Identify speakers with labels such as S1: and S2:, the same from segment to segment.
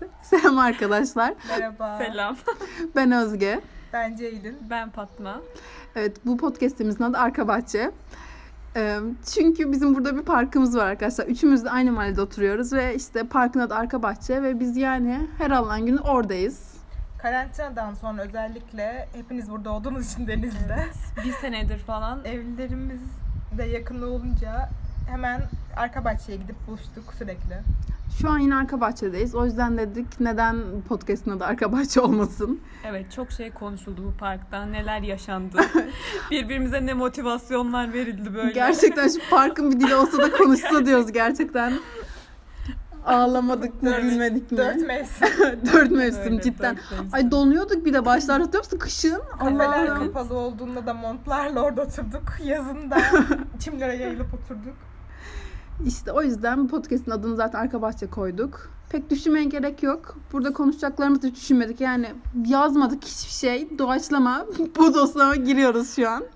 S1: Selam arkadaşlar.
S2: Merhaba.
S3: Selam.
S1: Ben Özge.
S2: Ben Ceylin.
S3: Ben Fatma.
S1: Evet bu podcastimizin adı Arka Bahçe. Ee, çünkü bizim burada bir parkımız var arkadaşlar. Üçümüz de aynı mahallede oturuyoruz ve işte parkın adı Arka Bahçe ve biz yani her Allah'ın günü oradayız.
S2: Karantinadan sonra özellikle hepiniz burada olduğunuz için Denizli'de.
S3: Bir senedir falan
S2: Evlerimiz de yakın olunca hemen arka bahçeye gidip buluştuk sürekli.
S1: Şu an yine Arka Bahçe'deyiz. O yüzden dedik neden podcast'ın adı Arka Bahçe olmasın.
S3: evet çok şey konuşuldu bu parkta. Neler yaşandı. Birbirimize ne motivasyonlar verildi böyle.
S1: Gerçekten şu parkın bir dili olsa da konuşsa diyoruz gerçekten. Ağlamadık mı bilmedik mi?
S2: Dört mevsim.
S1: Dört mevsim
S3: Öyle,
S1: cidden.
S3: dört mevsim.
S1: Ay donuyorduk bir de başlar hatırlıyor musun? Kışın.
S2: Kafeler kapalı olduğunda da montlarla orada oturduk. Yazın da çimlere yayılıp oturduk.
S1: İşte o yüzden bu podcast'in adını zaten Arka Bahçe koyduk. Pek düşünmeye gerek yok. Burada konuşacaklarımızı hiç düşünmedik. Yani yazmadık hiçbir şey. Doğaçlama. bu doslama giriyoruz şu an.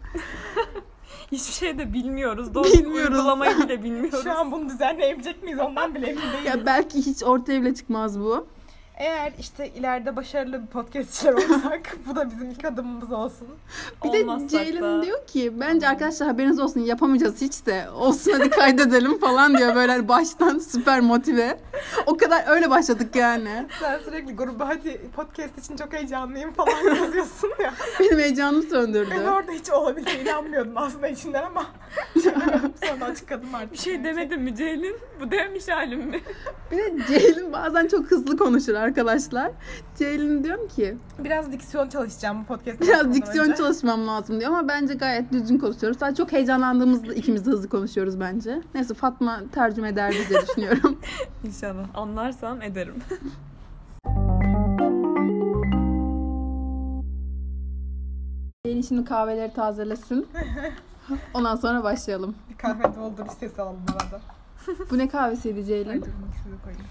S3: Hiçbir şey de bilmiyoruz. Doğru
S1: Bilmiyoruz.
S3: uygulamayı bile bilmiyoruz.
S2: Şu an bunu düzenleyebilecek miyiz ondan bile emin değilim.
S1: Ya belki hiç ortaya bile çıkmaz bu.
S2: Eğer işte ileride başarılı bir podcastçiler olsak bu da bizim ilk adımımız olsun.
S1: Bir de Ceylin
S3: da-
S1: diyor ki bence arkadaşlar haberiniz olsun yapamayacağız hiç de. Olsun hadi kaydedelim falan diyor böyle baştan süper motive. O kadar öyle başladık yani.
S2: Sen sürekli gruba hadi podcast için çok heyecanlıyım falan yazıyorsun ya.
S1: Benim heyecanımı söndürdü.
S2: Ben orada hiç olabileceğine inanmıyordum aslında içinden ama sonra açıkladım artık.
S3: Bir şey demedim mi Ceylin? Bu demiş halim mi?
S1: Bir de Ceylin bazen çok hızlı konuşur arkadaşlar. Ceylin diyorum ki
S2: Biraz diksiyon çalışacağım bu podcast.
S1: biraz diksiyon çalışmam lazım diyor ama bence gayet düzgün konuşuyoruz. Sadece çok heyecanlandığımızda ikimiz de hızlı konuşuyoruz bence. Neyse Fatma tercüme eder diye düşünüyorum.
S3: İnşallah. Anlarsam ederim.
S1: Ceylin şimdi kahveleri tazelesin. Ondan sonra başlayalım.
S2: Bir kahve doldur ses alalım arada.
S1: Bu ne kahvesiydi Ceylin?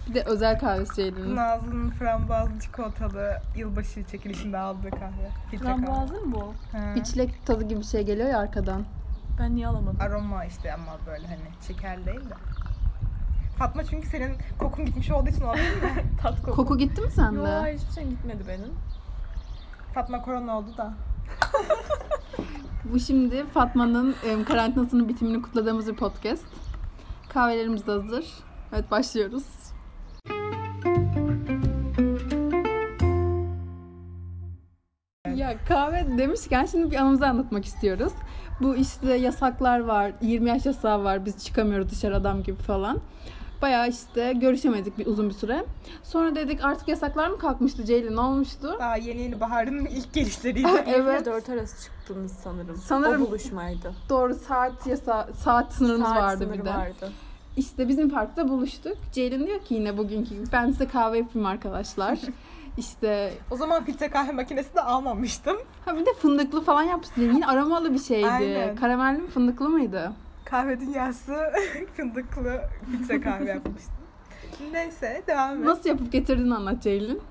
S1: Bir de özel kahvesi Ceylin'in.
S2: Nazlı'nın frambuazlı çikolatalı yılbaşı çekilişinde aldığı kahve. Filtre kahve.
S3: Frambuazlı mı bu?
S2: Ha.
S1: Bir çilek tadı gibi bir şey geliyor ya arkadan.
S3: Ben niye alamadım?
S2: Aroma işte ama böyle hani şeker değil de. Fatma çünkü senin kokun gitmiş olduğu için olabilir mi?
S3: Tat koku.
S1: Koku gitti mi sende?
S3: Yo hayır, hiçbir şey gitmedi benim.
S2: Fatma korona oldu da.
S1: Bu şimdi Fatma'nın em, karantinasının bitimini kutladığımız bir podcast. Kahvelerimiz de hazır. Evet başlıyoruz. Ya kahve demişken şimdi bir anımızı anlatmak istiyoruz. Bu işte yasaklar var, 20 yaş yasağı var, biz çıkamıyoruz dışarı adam gibi falan. Bayağı işte görüşemedik bir uzun bir süre. Sonra dedik artık yasaklar mı kalkmıştı Ceylin ne olmuştu?
S2: Daha yeni yeni baharın ilk gelişleriydi.
S1: Evet.
S3: 4 arası çıktınız sanırım.
S1: Sanırım-
S3: O buluşmaydı.
S1: Doğru saat yasa saat sınırımız
S3: Saat
S1: vardı
S3: sınırı
S1: bir de.
S3: vardı.
S1: İşte bizim parkta buluştuk. Ceylin diyor ki yine bugünkü gibi ben size kahve yapayım arkadaşlar. İşte
S2: O zaman filtre kahve makinesi de almamıştım.
S1: ha bir de fındıklı falan yapmıştı. Yine aromalı bir şeydi.
S2: Aynen.
S1: Karamelli mi fındıklı mıydı?
S2: Kahve dünyası fındıklı filtre kahve yapmıştım. Neyse devam et.
S1: Nasıl yapıp getirdiğini anlat Ceylin.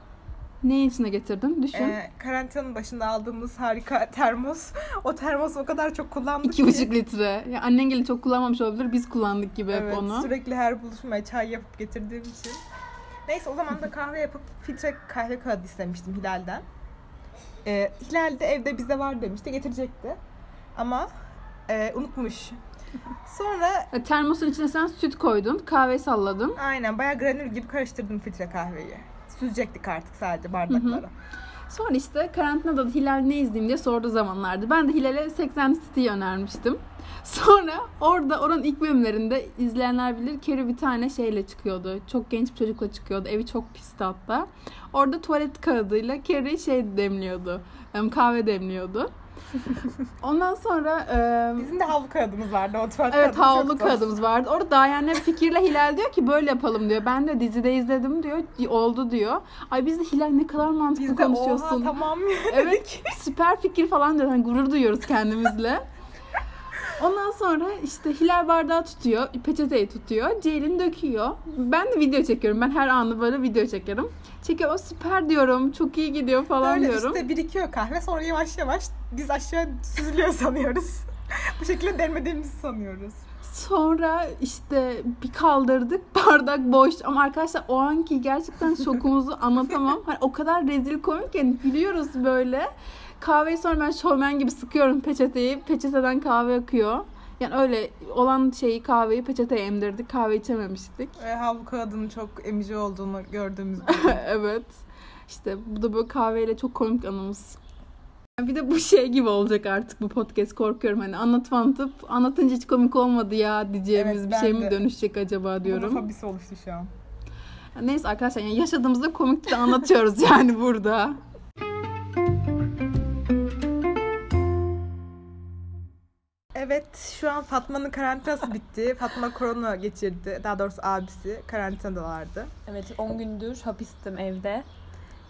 S1: Neyin içine getirdin? Düşün.
S2: Ee, karantinanın başında aldığımız harika termos. O termos o kadar çok kullandık
S1: İki
S2: ki.
S1: buçuk litre. Ya annen gelin çok kullanmamış olabilir. Biz kullandık gibi hep
S2: Evet,
S1: onu.
S2: sürekli her buluşmaya çay yapıp getirdiğim için. Neyse o zaman da kahve yapıp filtre kahve kağıdı istemiştim Hilal'den. Ee, Hilal de evde bizde var demişti, getirecekti. Ama e, unutmuş. Sonra
S1: E, Termosun içine sen süt koydun. Kahveyi salladın.
S2: aynen bayağı granül gibi karıştırdım filtre kahveyi. Süzecektik artık sadece bardaklara.
S1: Sonra işte karantinada da Hilal ne izleyeyim diye sorduğu zamanlardı. Ben de Hilal'e 80 City'yi önermiştim. Sonra orada oranın ilk bölümlerinde izleyenler bilir Carrie bir tane şeyle çıkıyordu. Çok genç bir çocukla çıkıyordu. Evi çok pisti hatta. Orada tuvalet kağıdıyla Carrie şey demliyordu. em, Kahve demliyordu. Ondan sonra em,
S2: Bizim de havlu kağıdımız vardı o tuvalet
S1: Evet havlu kağıdımız vardı. Orada Dayan'la fikirle Hilal diyor ki böyle yapalım diyor. Ben de dizide izledim diyor. Oldu diyor. Ay biz de Hilal ne kadar mantıklı
S2: Biz de oha
S1: konuşuyorsun.
S2: tamam
S1: Evet süper fikir falan diyor. Hani gurur duyuyoruz kendimizle. Ondan sonra işte Hilal bardağı tutuyor, peçeteyi tutuyor, Ceylin döküyor. Ben de video çekiyorum. Ben her anı böyle video çekerim. Çekiyor, o süper diyorum, çok iyi gidiyor falan
S2: Böyle
S1: diyorum.
S2: üstte birikiyor kahve sonra yavaş yavaş biz aşağı süzülüyor sanıyoruz. Bu şekilde demlediğimizi sanıyoruz.
S1: Sonra işte bir kaldırdık bardak boş ama arkadaşlar o anki gerçekten şokumuzu anlatamam. Hani o kadar rezil komik yani gülüyoruz böyle. Kahveyi sonra ben şovmen gibi sıkıyorum peçeteyi. Peçeteden kahve akıyor. Yani öyle olan şeyi kahveyi peçeteye emdirdik. Kahve içememiştik.
S2: Ve havlu kağıdının çok emici olduğunu gördüğümüz gibi.
S1: evet. İşte bu da böyle kahveyle çok komik anımız. Bir de bu şey gibi olacak artık bu podcast korkuyorum. Hani anlatıp anlatıp anlatınca hiç komik olmadı ya diyeceğimiz
S2: Evet,
S1: bir şey mi
S2: de.
S1: dönüşecek acaba diyorum.
S2: Bunun fobisi oluştu şu an.
S1: Neyse arkadaşlar yani yaşadığımızda komik de anlatıyoruz yani burada.
S2: Evet şu an Fatma'nın karantinası bitti. Fatma korona geçirdi. Daha doğrusu abisi karantinadalardı.
S3: Evet 10 gündür hapistim evde.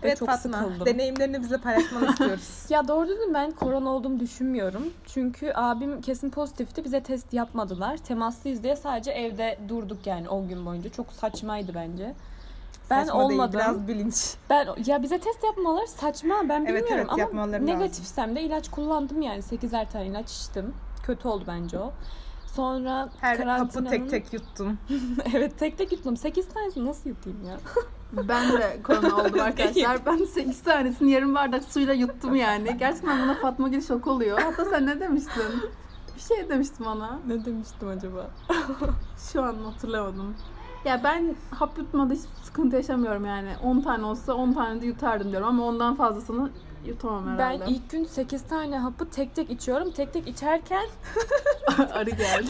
S3: Ve
S2: Evet
S3: çok
S2: Fatma
S3: sıkıldım.
S2: deneyimlerini bize paylaşmanı istiyoruz.
S3: Ya doğru düzgün ben korona olduğumu düşünmüyorum. Çünkü abim kesin pozitifti. Bize test yapmadılar. Temaslıyız diye sadece evde durduk yani 10 gün boyunca. Çok saçmaydı bence. Ben
S2: Saçma değil,
S3: olmadım.
S2: biraz bilinç.
S3: Ben ya bize test yapmaları saçma. Ben
S2: Evet,
S3: bilmiyorum
S2: evet,
S3: ama
S2: yapmaları lazım.
S3: negatifsem de ilaç kullandım yani. 8'er tane ilaç içtim. Kötü oldu bence o. Sonra
S2: Her hapı
S3: karantinanın-
S2: tek tek yuttun.
S3: evet tek tek yuttum. 8 tanesini nasıl yutayım ya?
S1: Ben de korona oldum arkadaşlar. Ben 8 tanesini yarım bardak suyla yuttum yani. Gerçekten buna Fatma Gül şok oluyor. Hatta sen ne demiştin? Bir şey demiştin bana.
S3: ne demiştim acaba?
S1: Şu an hatırlamadım. Ya ben hap yutmada hiç sıkıntı yaşamıyorum yani. 10 tane olsa 10 tane de yutardım diyorum ama ondan fazlasını yutamam herhalde.
S3: Ben ilk gün 8 tane hapı tek tek içiyorum. Tek tek içerken
S1: Arı geldi.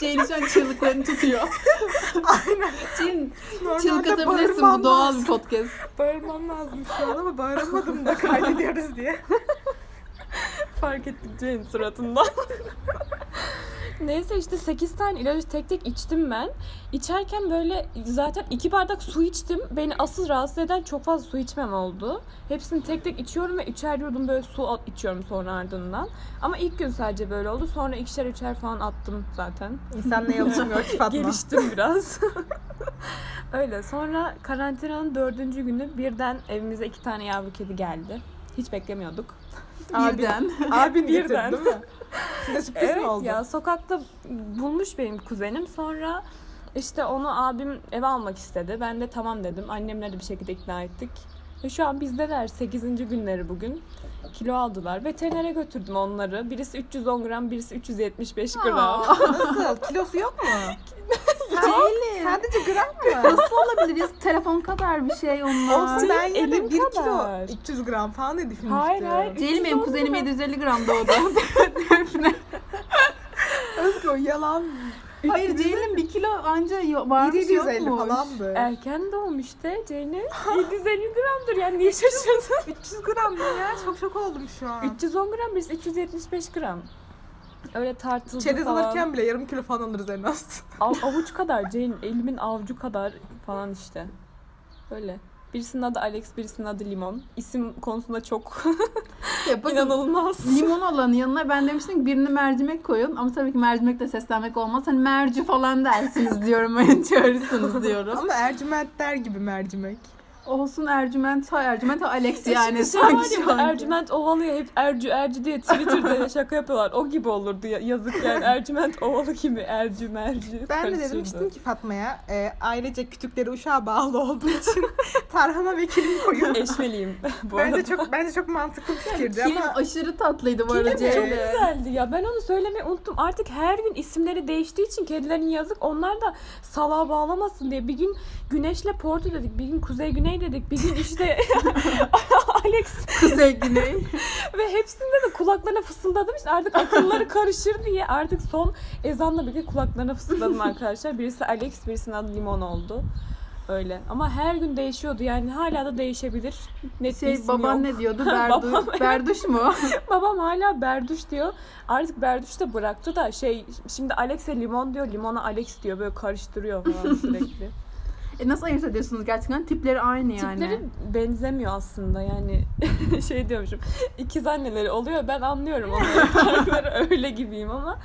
S1: Ceylin şu an çığlıklarını tutuyor.
S2: Aynen. Normalde
S1: çığlık atabilirsin bu doğal bir podcast.
S2: Bağırmam lazım şu an ama bağıramadım da kaydediyoruz diye.
S3: fark ettik Ceylin suratından. Neyse işte 8 tane ilacı tek tek içtim ben. İçerken böyle zaten 2 bardak su içtim. Beni asıl rahatsız eden çok fazla su içmem oldu. Hepsini tek tek içiyorum ve üçer yudum böyle su at- içiyorum sonra ardından. Ama ilk gün sadece böyle oldu. Sonra ikişer üçer falan attım zaten.
S2: İnsanla yalışmıyor ki Fatma.
S3: Geliştim biraz. Öyle. Sonra karantinanın dördüncü günü birden evimize iki tane yavru kedi geldi. Hiç beklemiyorduk.
S2: Abi,
S1: Birden.
S2: abin getirdi
S3: Birden.
S2: değil mi? Size sürpriz mi
S3: Evet
S2: oldu?
S3: ya sokakta bulmuş benim kuzenim. Sonra işte onu abim eve almak istedi. Ben de tamam dedim. Annemleri de bir şekilde ikna ettik. Ve şu an bizdeler 8. günleri bugün. Kilo aldılar. Veterinere götürdüm onları. Birisi 310 gram, birisi 375 gram.
S1: Aa,
S2: Nasıl? Kilosu yok mu?
S1: Ceylin.
S2: Sadece gram mı?
S1: Nasıl olabilir? Ya Telefon kadar bir şey onlar.
S2: Olsun ben yine
S3: elim
S2: de 1 kilo
S3: kadar.
S2: 300 gram falan diye düşünmüştüm.
S3: Hayır, hayır.
S1: Ceylin benim
S3: 310
S1: kuzenim
S3: gram.
S1: 750 gram doğdu.
S2: Özgür o yalan.
S1: Hayır Ceylin bir kilo anca varmış
S2: 750
S1: yokmuş.
S2: falandı.
S3: Erken doğum işte Ceylin. 750 gramdır yani niye şaşırdın?
S2: 300 gram mı ya? Çok şok oldum şu an.
S3: 310 gram birisi 375 gram. Öyle tartıldı
S2: Çerez
S3: falan.
S2: alırken bile yarım kilo falan alırız en az.
S3: Av- avuç kadar Ceylin elimin avucu kadar falan işte. Öyle. Birisinin adı Alex, birisinin adı Limon. İsim konusunda çok
S1: Ya bakın,
S3: inanılmaz.
S1: limon olanın yanına ben demiştim ki birini mercimek koyun. Ama tabii ki mercimekle seslenmek olmaz. Hani merci falan dersiniz diyorum. Hani çağırırsınız diyorum.
S2: Ama Ercümentler gibi mercimek.
S1: Olsun Ercüment, ha Ercüment, ha Alex
S3: Yani
S1: yani.
S3: şey var
S1: sanki
S3: ya
S1: şu anki.
S3: Ercüment Ovalı ya hep Ercü Ercü diye Twitter'da şaka yapıyorlar. O gibi olurdu ya, yazık yani. Ercüment Ovalı gibi Ercü Merci.
S2: Ben de
S3: karışırdı.
S2: demiştim ki Fatma'ya e, ailece kütükleri uşağa bağlı olduğu için tarhana ve kilim koyun.
S3: Eşmeliyim bu
S2: bence
S3: arada.
S2: çok bence çok mantıklı bir fikirdi
S1: Kilim
S2: ama
S1: aşırı tatlıydı bu arada
S3: Kilim çok
S1: Ceylin.
S3: güzeldi ya. Ben onu söylemeyi unuttum. Artık her gün isimleri değiştiği için kedilerin yazık. Onlar da salağa bağlamasın diye. Bir gün Güneş'le Porto dedik. Bir gün Kuzey Güney dedik. Bir gün işte Alex
S1: Kuzey Güney.
S3: ve hepsinde de kulaklarına fısıldadım. İşte artık akılları karışır diye artık son ezanla birlikte kulaklarına fısıldadım arkadaşlar. Birisi Alex, birisinin adı Limon oldu. Öyle. Ama her gün değişiyordu. Yani hala da değişebilir. Net
S1: Şey baban
S3: yok.
S1: ne diyordu? Berdu. Berduş mu?
S3: Babam hala Berduş diyor. Artık Berduş da bıraktı da şey şimdi Alex'e limon diyor. Limona Alex diyor. Böyle karıştırıyor falan sürekli.
S1: E nasıl ayırt ediyorsunuz gerçekten? Tipleri aynı yani.
S3: Tipleri benzemiyor aslında yani şey diyormuşum. İkiz anneleri oluyor ben anlıyorum onların farkları öyle gibiyim ama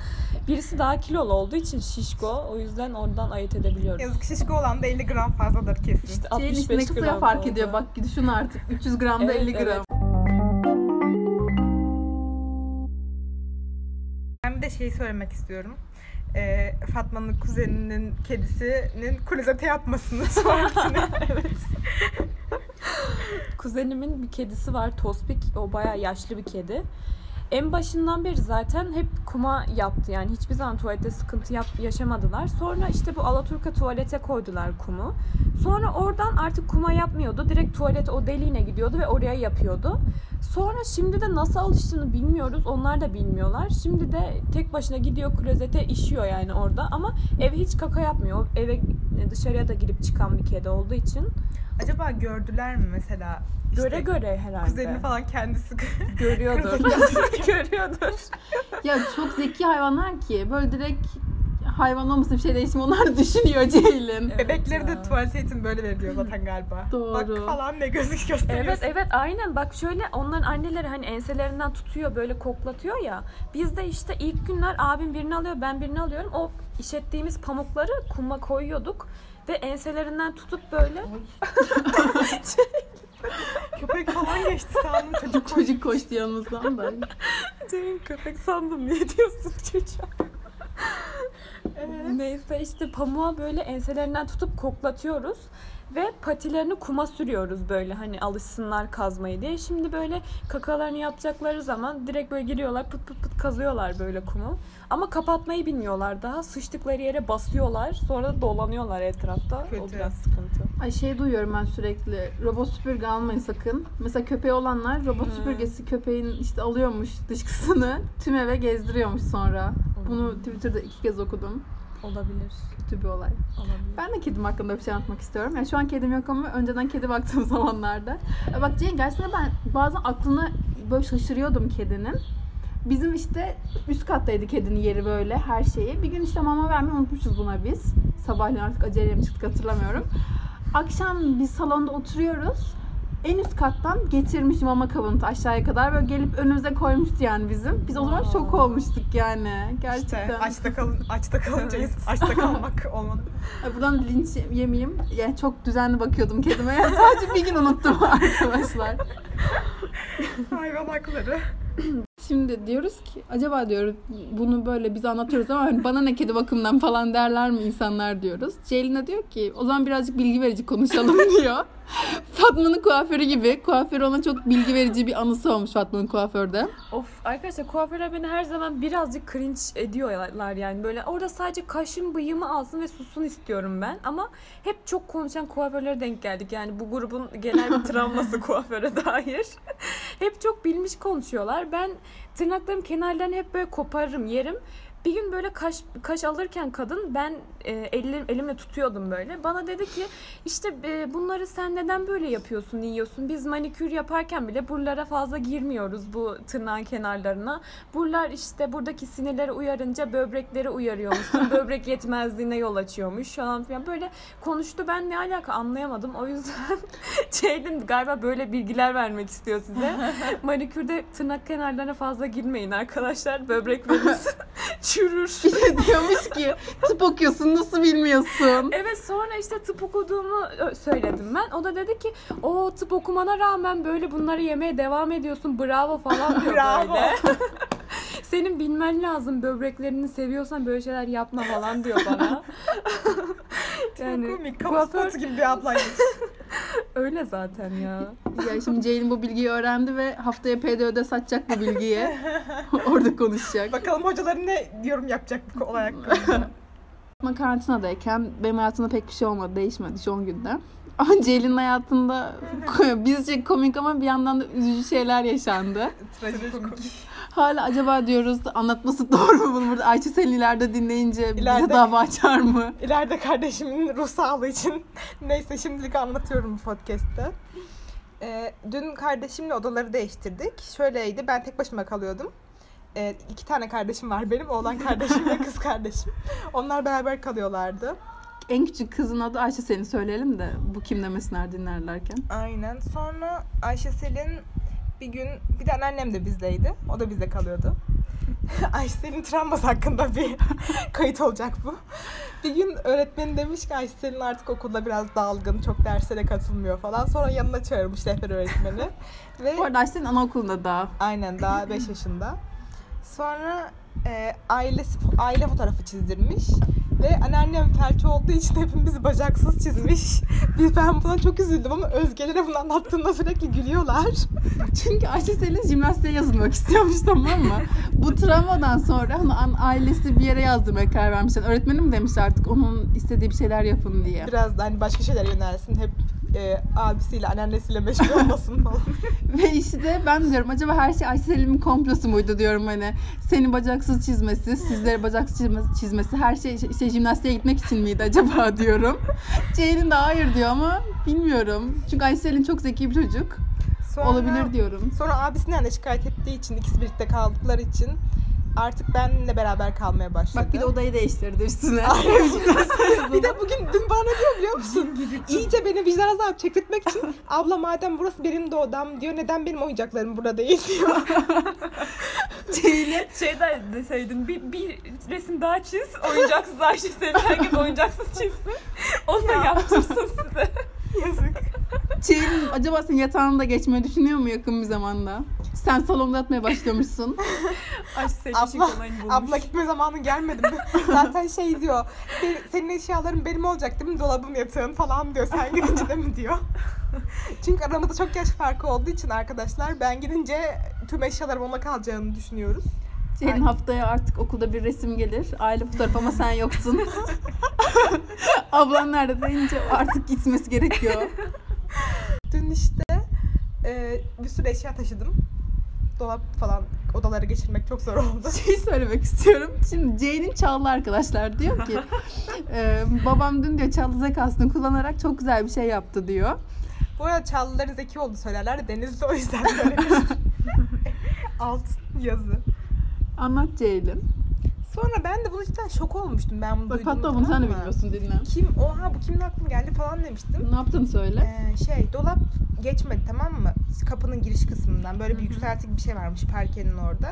S3: birisi daha kilolu olduğu için şişko o yüzden oradan ayırt edebiliyorum.
S2: yazık şişko olan da 50 gram fazladır kesin.
S3: İşte
S1: Şeyin
S3: 65
S1: içinde kısaya
S3: gram
S1: fark
S3: falan.
S1: ediyor. Bak düşün artık. 300 gramda
S3: Evet,
S1: 50 gram.
S3: evet.
S2: Ben bir de şey söylemek istiyorum. E, Fatma'nın kuzeninin kedisinin klozete yapmasını sonrasını.
S3: Kuzenimin bir kedisi var Tospik. O bayağı yaşlı bir kedi. En başından beri zaten hep kuma yaptı. Yani hiçbir zaman tuvalette sıkıntı yap yaşamadılar. Sonra işte bu Alaturka tuvalete koydular kumu. Sonra oradan artık kuma yapmıyordu. Direkt tuvalete o deliğine gidiyordu ve oraya yapıyordu. Sonra şimdi de nasıl alıştığını bilmiyoruz. Onlar da bilmiyorlar. Şimdi de tek başına gidiyor klozete işiyor yani orada. Ama eve hiç kaka yapmıyor. Eve dışarıya da girip çıkan bir kedi olduğu için.
S2: Acaba gördüler mi mesela? işte
S3: Göre göre herhalde.
S2: Kuzenini falan kendisi
S3: Görüyordur. Görüyordur.
S1: Ya çok zeki hayvanlar ki böyle direkt hayvan olmasa bir şey değişim onlar düşünüyor Ceylin.
S3: Evet
S2: Bebekleri de tuvalet eğitimi böyle veriliyor zaten galiba.
S1: Doğru.
S2: Bak falan ne gözük gösteriyorsun.
S3: Evet evet aynen bak şöyle onların anneleri hani enselerinden tutuyor böyle koklatıyor ya. Biz de işte ilk günler abim birini alıyor ben birini alıyorum. O işettiğimiz pamukları kuma koyuyorduk ve enselerinden tutup böyle
S2: Köpek falan geçti sandım çocuk.
S1: Çocuk koştu yanımızdan da.
S3: Cem köpek sandım niye diyorsun çocuğa? Neyse işte pamuğa böyle enselerinden tutup koklatıyoruz ve patilerini kuma sürüyoruz böyle hani alışsınlar kazmayı diye. Şimdi böyle kakalarını yapacakları zaman direkt böyle giriyorlar pıt pıt pıt kazıyorlar böyle kumu. Ama kapatmayı bilmiyorlar daha. Sıçtıkları yere basıyorlar sonra da dolanıyorlar etrafta. O
S2: Kötü.
S3: biraz sıkıntı.
S1: Ay şey duyuyorum ben sürekli. Robot süpürge almayın sakın. Mesela köpeği olanlar robot
S3: Hmm.
S1: süpürgesi köpeğin işte alıyormuş dışkısını tüm eve gezdiriyormuş sonra. Bunu Twitter'da iki kez okudum.
S3: Olabilir.
S1: Kötü bir olay.
S3: Olabilir.
S1: Ben de kedim hakkında bir şey anlatmak istiyorum. Yani şu an kedim yok ama önceden kedi baktığım zamanlarda. Ya Bak Cenk gerçekten ben bazen aklına böyle şaşırıyordum kedinin. Bizim işte üst kattaydı kedinin yeri böyle her şeyi. Bir gün işte mama vermeyi unutmuşuz buna biz. Sabahleyin artık aceleye mi çıktık hatırlamıyorum. Akşam biz salonda oturuyoruz. En üst kattan getirmiş mama kabını aşağıya kadar böyle gelip önümüze koymuştu yani bizim. Biz o zaman
S3: Aa.
S1: şok olmuştuk yani. Gerçekten.
S2: İşte açta, kalın, açta kalınca
S3: Evet.
S2: açta kalmak olmadı.
S1: Ay, Buradan linç yemeyeyim. Yani çok düzenli bakıyordum kedime. Yani sadece bir gün unuttum arkadaşlar.
S2: Hayvan hakları.
S1: Şimdi diyoruz ki acaba diyoruz bunu böyle biz anlatıyoruz ama hani bana ne kedi bakımından falan derler mi insanlar diyoruz. Ceylin de diyor ki o zaman birazcık bilgi verici konuşalım diyor. Fatma'nın kuaförü gibi. Kuaför ona çok bilgi verici bir anısı olmuş Fatma'nın kuaförde.
S3: Of arkadaşlar kuaförler beni her zaman birazcık cringe ediyorlar yani böyle orada sadece kaşım bıyığımı alsın ve sussun istiyorum ben ama hep çok konuşan kuaförlere denk geldik yani bu grubun genel bir travması kuaföre dair. hep çok bilmiş konuşuyorlar. Ben tırnaklarım kenarlarını hep böyle koparırım yerim. Bir gün böyle kaş kaş alırken kadın ben e, elim, elimle tutuyordum böyle. Bana dedi ki işte e, bunları sen neden böyle yapıyorsun, yiyorsun? Biz manikür yaparken bile buralara fazla girmiyoruz bu tırnağın kenarlarına. Buralar işte buradaki sinirleri uyarınca böbrekleri uyarıyormuşsun. Böbrek yetmezliğine yol açıyormuş falan filan. Böyle konuştu ben ne alaka anlayamadım. O yüzden Ceylin galiba böyle bilgiler vermek istiyor size. Manikürde tırnak kenarlarına fazla girmeyin arkadaşlar. Böbrekleriniz çürür.
S1: De diyormuş ki tıp okuyorsun nasıl bilmiyorsun.
S3: Evet sonra işte tıp okuduğumu söyledim ben. O da dedi ki o tıp okumana rağmen böyle bunları yemeye devam ediyorsun bravo falan diyor
S2: Bravo.
S3: böyle. Senin bilmen lazım böbreklerini seviyorsan böyle şeyler yapma falan diyor bana.
S2: Yani,
S3: yani
S2: komik.
S3: Kuaför
S2: gibi bir ablaymış.
S3: Öyle zaten ya.
S1: Ya şimdi Ceylin bu bilgiyi öğrendi ve haftaya PDÖ'de satacak bu bilgiyi. Orada konuşacak.
S2: Bakalım hocaları ne yorum yapacak bu olay hakkında.
S1: Ama karantinadayken benim hayatımda pek bir şey olmadı. Değişmedi şu 10 günde. Ama Ceylin'in hayatında bizce komik ama bir yandan da üzücü şeyler yaşandı.
S2: Trajikomik.
S1: Hala acaba diyoruz anlatması doğru mu bunu burada Ayça Selin ileride dinleyince
S2: İleride-
S1: bize dava açar mı?
S2: İleride kardeşimin ruh sağlığı için neyse şimdilik anlatıyorum bu podcast'te. Ee, dün kardeşimle odaları değiştirdik. Şöyleydi ben tek başıma kalıyordum. Ee, iki tane kardeşim var benim. Oğlan kardeşim ve kız kardeşim. Onlar beraber kalıyorlardı.
S1: En küçük kızın adı Ayşe Selin söyleyelim de bu kim demesinler dinlerlerken.
S2: Aynen. Sonra Ayşe Selin bir gün bir de anneannem de bizdeydi. O da bizde kalıyordu. Ayşe Selin travması hakkında bir kayıt olacak bu. Bir gün öğretmeni demiş ki Ayşe Selin artık okulda biraz dalgın, çok derslere katılmıyor falan. Sonra yanına çağırmış rehber öğretmeni. Ve
S1: Bu arada Ayşe Selin anaokulunda daha.
S2: aynen daha 5 yaşında. Sonra e, ailesi aile fotoğrafı çizdirmiş ve anneannem felç olduğu için hepimizi bacaksız çizmiş. Biz ben buna çok üzüldüm ama Özge'lere bunu anlattığımda sürekli gülüyorlar.
S1: Çünkü Ayşe Selin jimnastiğe yazılmak istiyormuş tamam mı? Bu travmadan sonra hani an- ailesi bir yere yazdırmaya karar vermişler. Öğretmenim demiş artık onun istediği bir şeyler yapın diye.
S2: Biraz da hani başka şeylere yönelsin. Hep e, abisiyle anneannesiyle meşgul olmasın falan.
S1: Ve işte ben diyorum acaba her şey Ayşe Selim'in komplosu muydu diyorum hani. Seni bacaksız çizmesi, sizleri bacaksız çizmesi, çizmesi her şey işte jimnastiğe gitmek için miydi acaba diyorum. Ceylin de hayır diyor ama bilmiyorum. Çünkü Ayşe Selim çok zeki bir çocuk.
S2: Sonra-
S1: Olabilir diyorum.
S2: Sonra abisinden de şikayet ettiği için ikisi birlikte kaldıkları için artık benimle beraber kalmaya başladı.
S1: Bak bir de odayı değiştirdi üstüne.
S2: Bir de bugün dün bana diyor biliyor musun? İyice beni vicdan azabı çektirtmek için abla madem burası benim de odam diyor neden benim oyuncaklarım burada değil diyor.
S1: Ceylin
S3: Şey de deseydin bir, bir resim daha çiz. Oyuncaksız Ayşe senin herkes oyuncaksız çizsin. Onu da yaptırsın size.
S2: Yazık.
S1: Ceylin acaba senin yatağını da geçmeyi düşünüyor mu yakın bir zamanda? Sen salonda yatmaya başlamışsın.
S3: Ayşe senin
S2: Abla,
S3: bulmuş.
S2: abla gitme zamanı gelmedi mi? Zaten şey diyor, "Be- senin eşyaların benim olacak değil mi? Dolabım yatağın falan diyor. Sen gidince de mi diyor. Çünkü aramızda çok yaş farkı olduğu için arkadaşlar ben gidince tüm eşyalarım ona kalacağını düşünüyoruz.
S1: Ceylin haftaya artık okulda bir resim gelir. Aile fotoğrafı ama sen yoksun. Ablan nerede deyince artık gitmesi gerekiyor.
S2: Dün işte e, bir sürü eşya taşıdım. Dolap falan odaları geçirmek çok zor oldu.
S1: Şey söylemek istiyorum. Şimdi Ceylin Çağlı arkadaşlar diyor ki e, babam dün diyor Çağlı zekasını kullanarak çok güzel bir şey yaptı diyor.
S2: Bu arada Çağlıların zeki olduğu söylerler de Denizli o yüzden böyle bir alt yazı.
S1: Anlat Ceylin.
S2: Sonra ben de bunu cidden şok olmuştum ben bunu
S1: Bak
S2: duyduğumda,
S1: hatta bunu sen de bilmiyorsun dinle.
S2: Kim? Oha bu kimin aklına geldi falan demiştim.
S1: Ne yaptığını söyle.
S2: Ee, şey dolap geçmedi tamam mı? Kapının giriş kısmından böyle bir yükseltik bir şey varmış parkenin orada.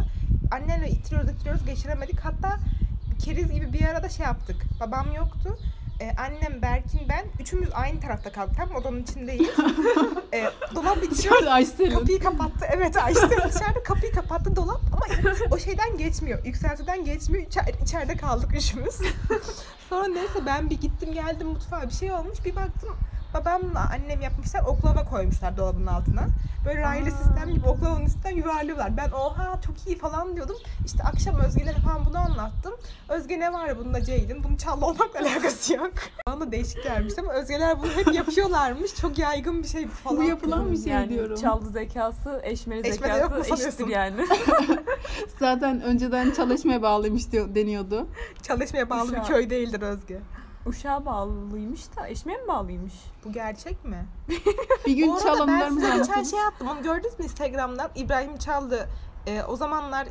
S2: Annemle itiriyoruz itiriyoruz geçiremedik. Hatta keriz gibi bir arada şey yaptık. Babam yoktu. Ee, annem, Berkin, ben üçümüz aynı tarafta kaldık. Tam odanın içindeyiz. ee, dolap bitiriyoruz.
S1: Dışarıda.
S2: Kapıyı kapattı. Evet Ayşe dışarıda kapıyı kapattı dolap ama o şeyden geçmiyor. Yükseltiden geçmiyor. İçer, içeride kaldık üçümüz. Sonra neyse ben bir gittim geldim mutfağa bir şey olmuş. Bir baktım babamla annem yapmışlar oklava koymuşlar dolabın altına. Böyle raylı sistem gibi oklavanın üstünden yuvarlıyorlar. Ben oha çok iyi falan diyordum. İşte akşam Özge'lere falan bunu anlattım. Özge ne var ya bunda Ceylin? Bunun çallı olmakla alakası yok. Bana da değişik gelmiş ama Özgeler bunu hep yapıyorlarmış. Çok yaygın bir şey bu falan.
S1: Bu yapılan bir şey
S3: yani
S1: diyorum.
S3: çaldı zekası, eşmeli
S2: Eşmede yok mu
S3: zekası
S2: sanıyorsun?
S3: eşittir yani.
S1: Zaten önceden çalışmaya bağlıymış diyor, deniyordu.
S2: Çalışmaya bağlı bir köy değildir Özge.
S3: Uşağa bağlıymış da eşmeğe mi bağlıymış?
S2: Bu gerçek mi?
S1: Bir gün
S2: Bu arada ben size geçen şey attım. Onu gördünüz mü Instagram'dan? İbrahim Çaldı. Ee, o zamanlar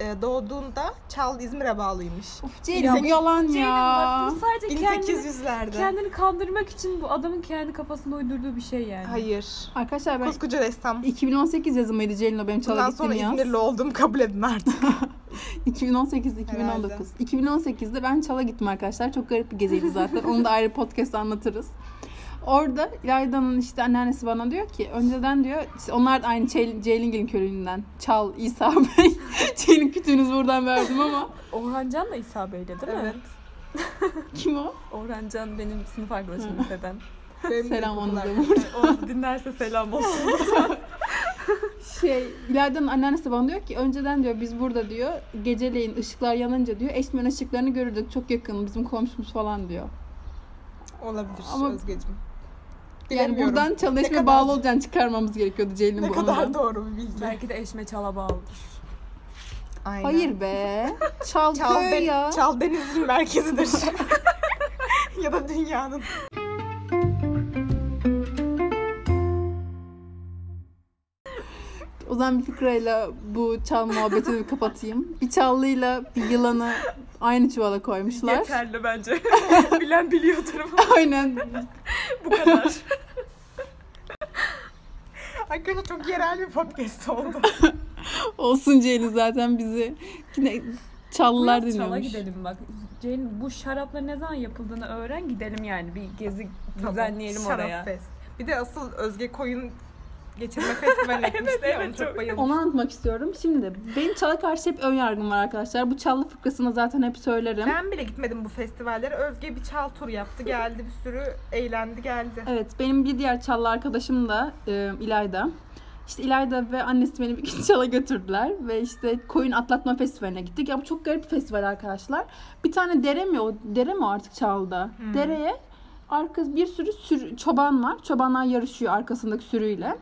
S2: doğduğunda Çaldı İzmir'e bağlıymış.
S1: Of Ceylin bu yalan
S3: Ceylin
S1: ya.
S3: bak bu sadece kendini,
S2: 1800'lerde.
S3: kendini kandırmak için bu adamın kendi kafasında uydurduğu bir şey yani.
S2: Hayır.
S1: Arkadaşlar ben
S2: Koskoca ressam.
S1: 2018 yazımıydı Ceylin o benim
S2: Bundan
S1: çala
S2: sonra
S1: gittiğim yaz.
S2: İzmirli olduğumu kabul edin artık.
S1: 2018 2019. 2018'de ben Çala gittim arkadaşlar. Çok garip bir geziydi zaten. Onu da ayrı podcast anlatırız. Orada İlayda'nın işte anneannesi bana diyor ki önceden diyor işte onlar da aynı Ceylin, Ceylingil'in köyünden. Çal İsa Bey. Ceylin kütüğünüzü buradan verdim ama
S3: Orhan Can da İsa Bey'le değil mi?
S2: evet.
S1: kim o?
S3: Orhan Can benim sınıf arkadaşım liseden.
S2: Benim
S1: Selam onu da.
S3: O dinlerse selam olsun.
S1: Şey İlayda'nın anneannesi bana diyor ki önceden diyor biz burada diyor geceleyin ışıklar yanınca diyor eşmen ışıklarını görürdük. Çok yakın bizim komşumuz falan diyor.
S2: Olabilir
S1: Ama-
S2: Özgeciğim.
S1: Yani
S2: Bilemiyorum.
S1: buradan
S2: Ne
S1: çalışmaya
S2: kadar-
S1: bağlı olacağını çıkarmamız gerekiyordu Ceylin
S2: ne
S1: bu
S2: kadar
S1: anıdan.
S2: doğru bir bilgi.
S3: Belki de eşme çala bağlıdır.
S2: Aynen.
S1: Hayır be. Çal,
S2: Çal,
S1: köy
S2: Den-
S1: ya.
S2: Çal Denizli'nin merkezidir. ya da dünyanın.
S1: O zaman bir fıkrayla bu çal muhabbetini bir kapatayım. Bir çallıyla bir yılanı aynı çuvala koymuşlar.
S3: Yeterli bence. Bilen biliyordur
S1: Aynen.
S3: Bu kadar.
S2: Arkadaşlar çok yerel bir podcast oldu.
S1: Olsun Ceylin zaten bizi yine çallılar
S3: Çala
S1: dinliyormuş.
S3: gidelim bak. Ceylin bu şarapların ne zaman yapıldığını öğren gidelim yani. Bir gezi düzenleyelim
S2: Şarap
S3: oraya.
S2: Fest. Bir de asıl Özge Koyun geçirme festivaline gitmişti
S3: evet,
S2: onu çok
S3: çok-
S2: bayıldım.
S1: Onu anlatmak istiyorum. Şimdi benim çala karşı hep ön yargım var arkadaşlar. Bu çallı fıkrasını zaten hep söylerim.
S2: Ben bile gitmedim bu festivallere. Özge bir çal tur yaptı. Geldi bir sürü eğlendi geldi.
S1: Evet benim bir diğer çallı arkadaşım da e, İlayda. İşte İlayda ve annesi beni bir gün çala götürdüler ve işte koyun atlatma festivaline gittik. Ya bu çok garip bir festival arkadaşlar. Bir tane dere mi o? Dere mi artık çalda?
S2: Hmm.
S1: Dereye arka bir sürü sürü, çoban var. Çobanlar yarışıyor arkasındaki sürüyle.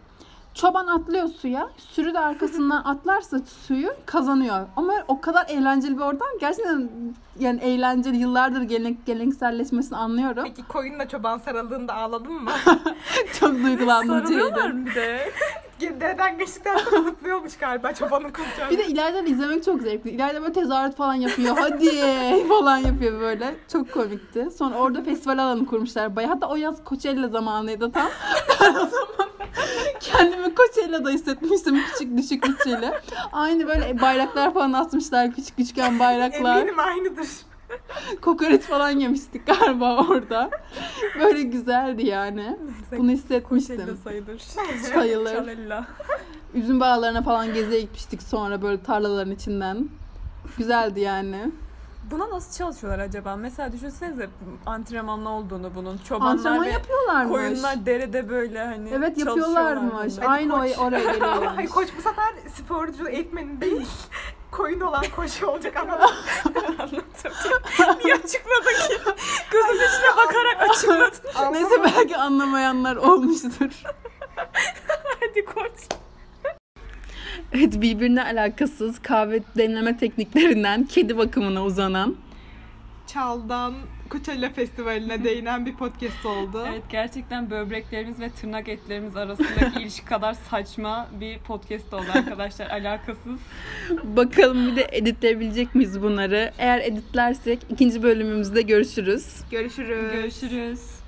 S1: Çoban atlıyor suya. Sürü de arkasından atlarsa suyu kazanıyor. Ama o kadar eğlenceli bir ortam. Gerçekten yani eğlenceli. Yıllardır gelenek, gelenekselleşmesini anlıyorum.
S2: Peki koyunla çoban sarıldığında ağladın mı?
S1: Çok duygulandırıcıydı.
S3: Sarılıyorlar bir de.
S2: Dereden geçtikten sonra zıplıyormuş galiba çobanın kızcağızı.
S1: Bir de İlayda'yı izlemek çok zevkli. İlayda böyle tezahürat falan yapıyor. Hadi falan yapıyor böyle. Çok komikti. Sonra orada festival alanı kurmuşlar. Bayağı. Hatta o yaz Coachella zamanıydı tam. Kendimi Coachella'da hissetmiştim. Küçük düşük bütçeli. Aynı böyle bayraklar falan asmışlar. Küçük üçgen bayraklar.
S2: Eminim aynıdır.
S1: Kokoreç falan yemiştik galiba orada. Böyle güzeldi yani. Bunu hissetmiştim.
S3: Koşella sayılır.
S1: Sayılır.
S3: Çalella.
S1: Üzüm bağlarına falan geziye gitmiştik sonra böyle tarlaların içinden. Güzeldi yani.
S3: Buna nasıl çalışıyorlar acaba? Mesela düşünsenize antrenmanlı olduğunu bunun. Çobanlar
S1: Antrenman
S3: ve
S1: yapıyorlarmış.
S3: koyunlar derede böyle hani
S1: Evet
S3: çalışıyorlar
S1: yapıyorlarmış.
S3: bunda.
S1: Aynı
S2: koç.
S1: o- oraya
S2: Ama
S1: geliyorlarmış.
S2: koç bu sefer sporcu eğitmeni değil. Koyun olan koşu olacak ama
S3: Niye açıkladın ki? Gözümün içine bakarak açıkladın.
S1: Neyse belki anlamayanlar olmuştur.
S3: Hadi koç.
S1: Evet birbirine alakasız kahve demleme tekniklerinden kedi bakımına uzanan
S2: Çaldan Coachella Festivali'ne değinen bir podcast oldu.
S3: Evet gerçekten böbreklerimiz ve tırnak etlerimiz arasındaki ilişki kadar saçma bir podcast oldu arkadaşlar. Alakasız.
S1: Bakalım bir de editleyebilecek miyiz bunları? Eğer editlersek ikinci bölümümüzde görüşürüz.
S2: Görüşürüz.
S3: Görüşürüz.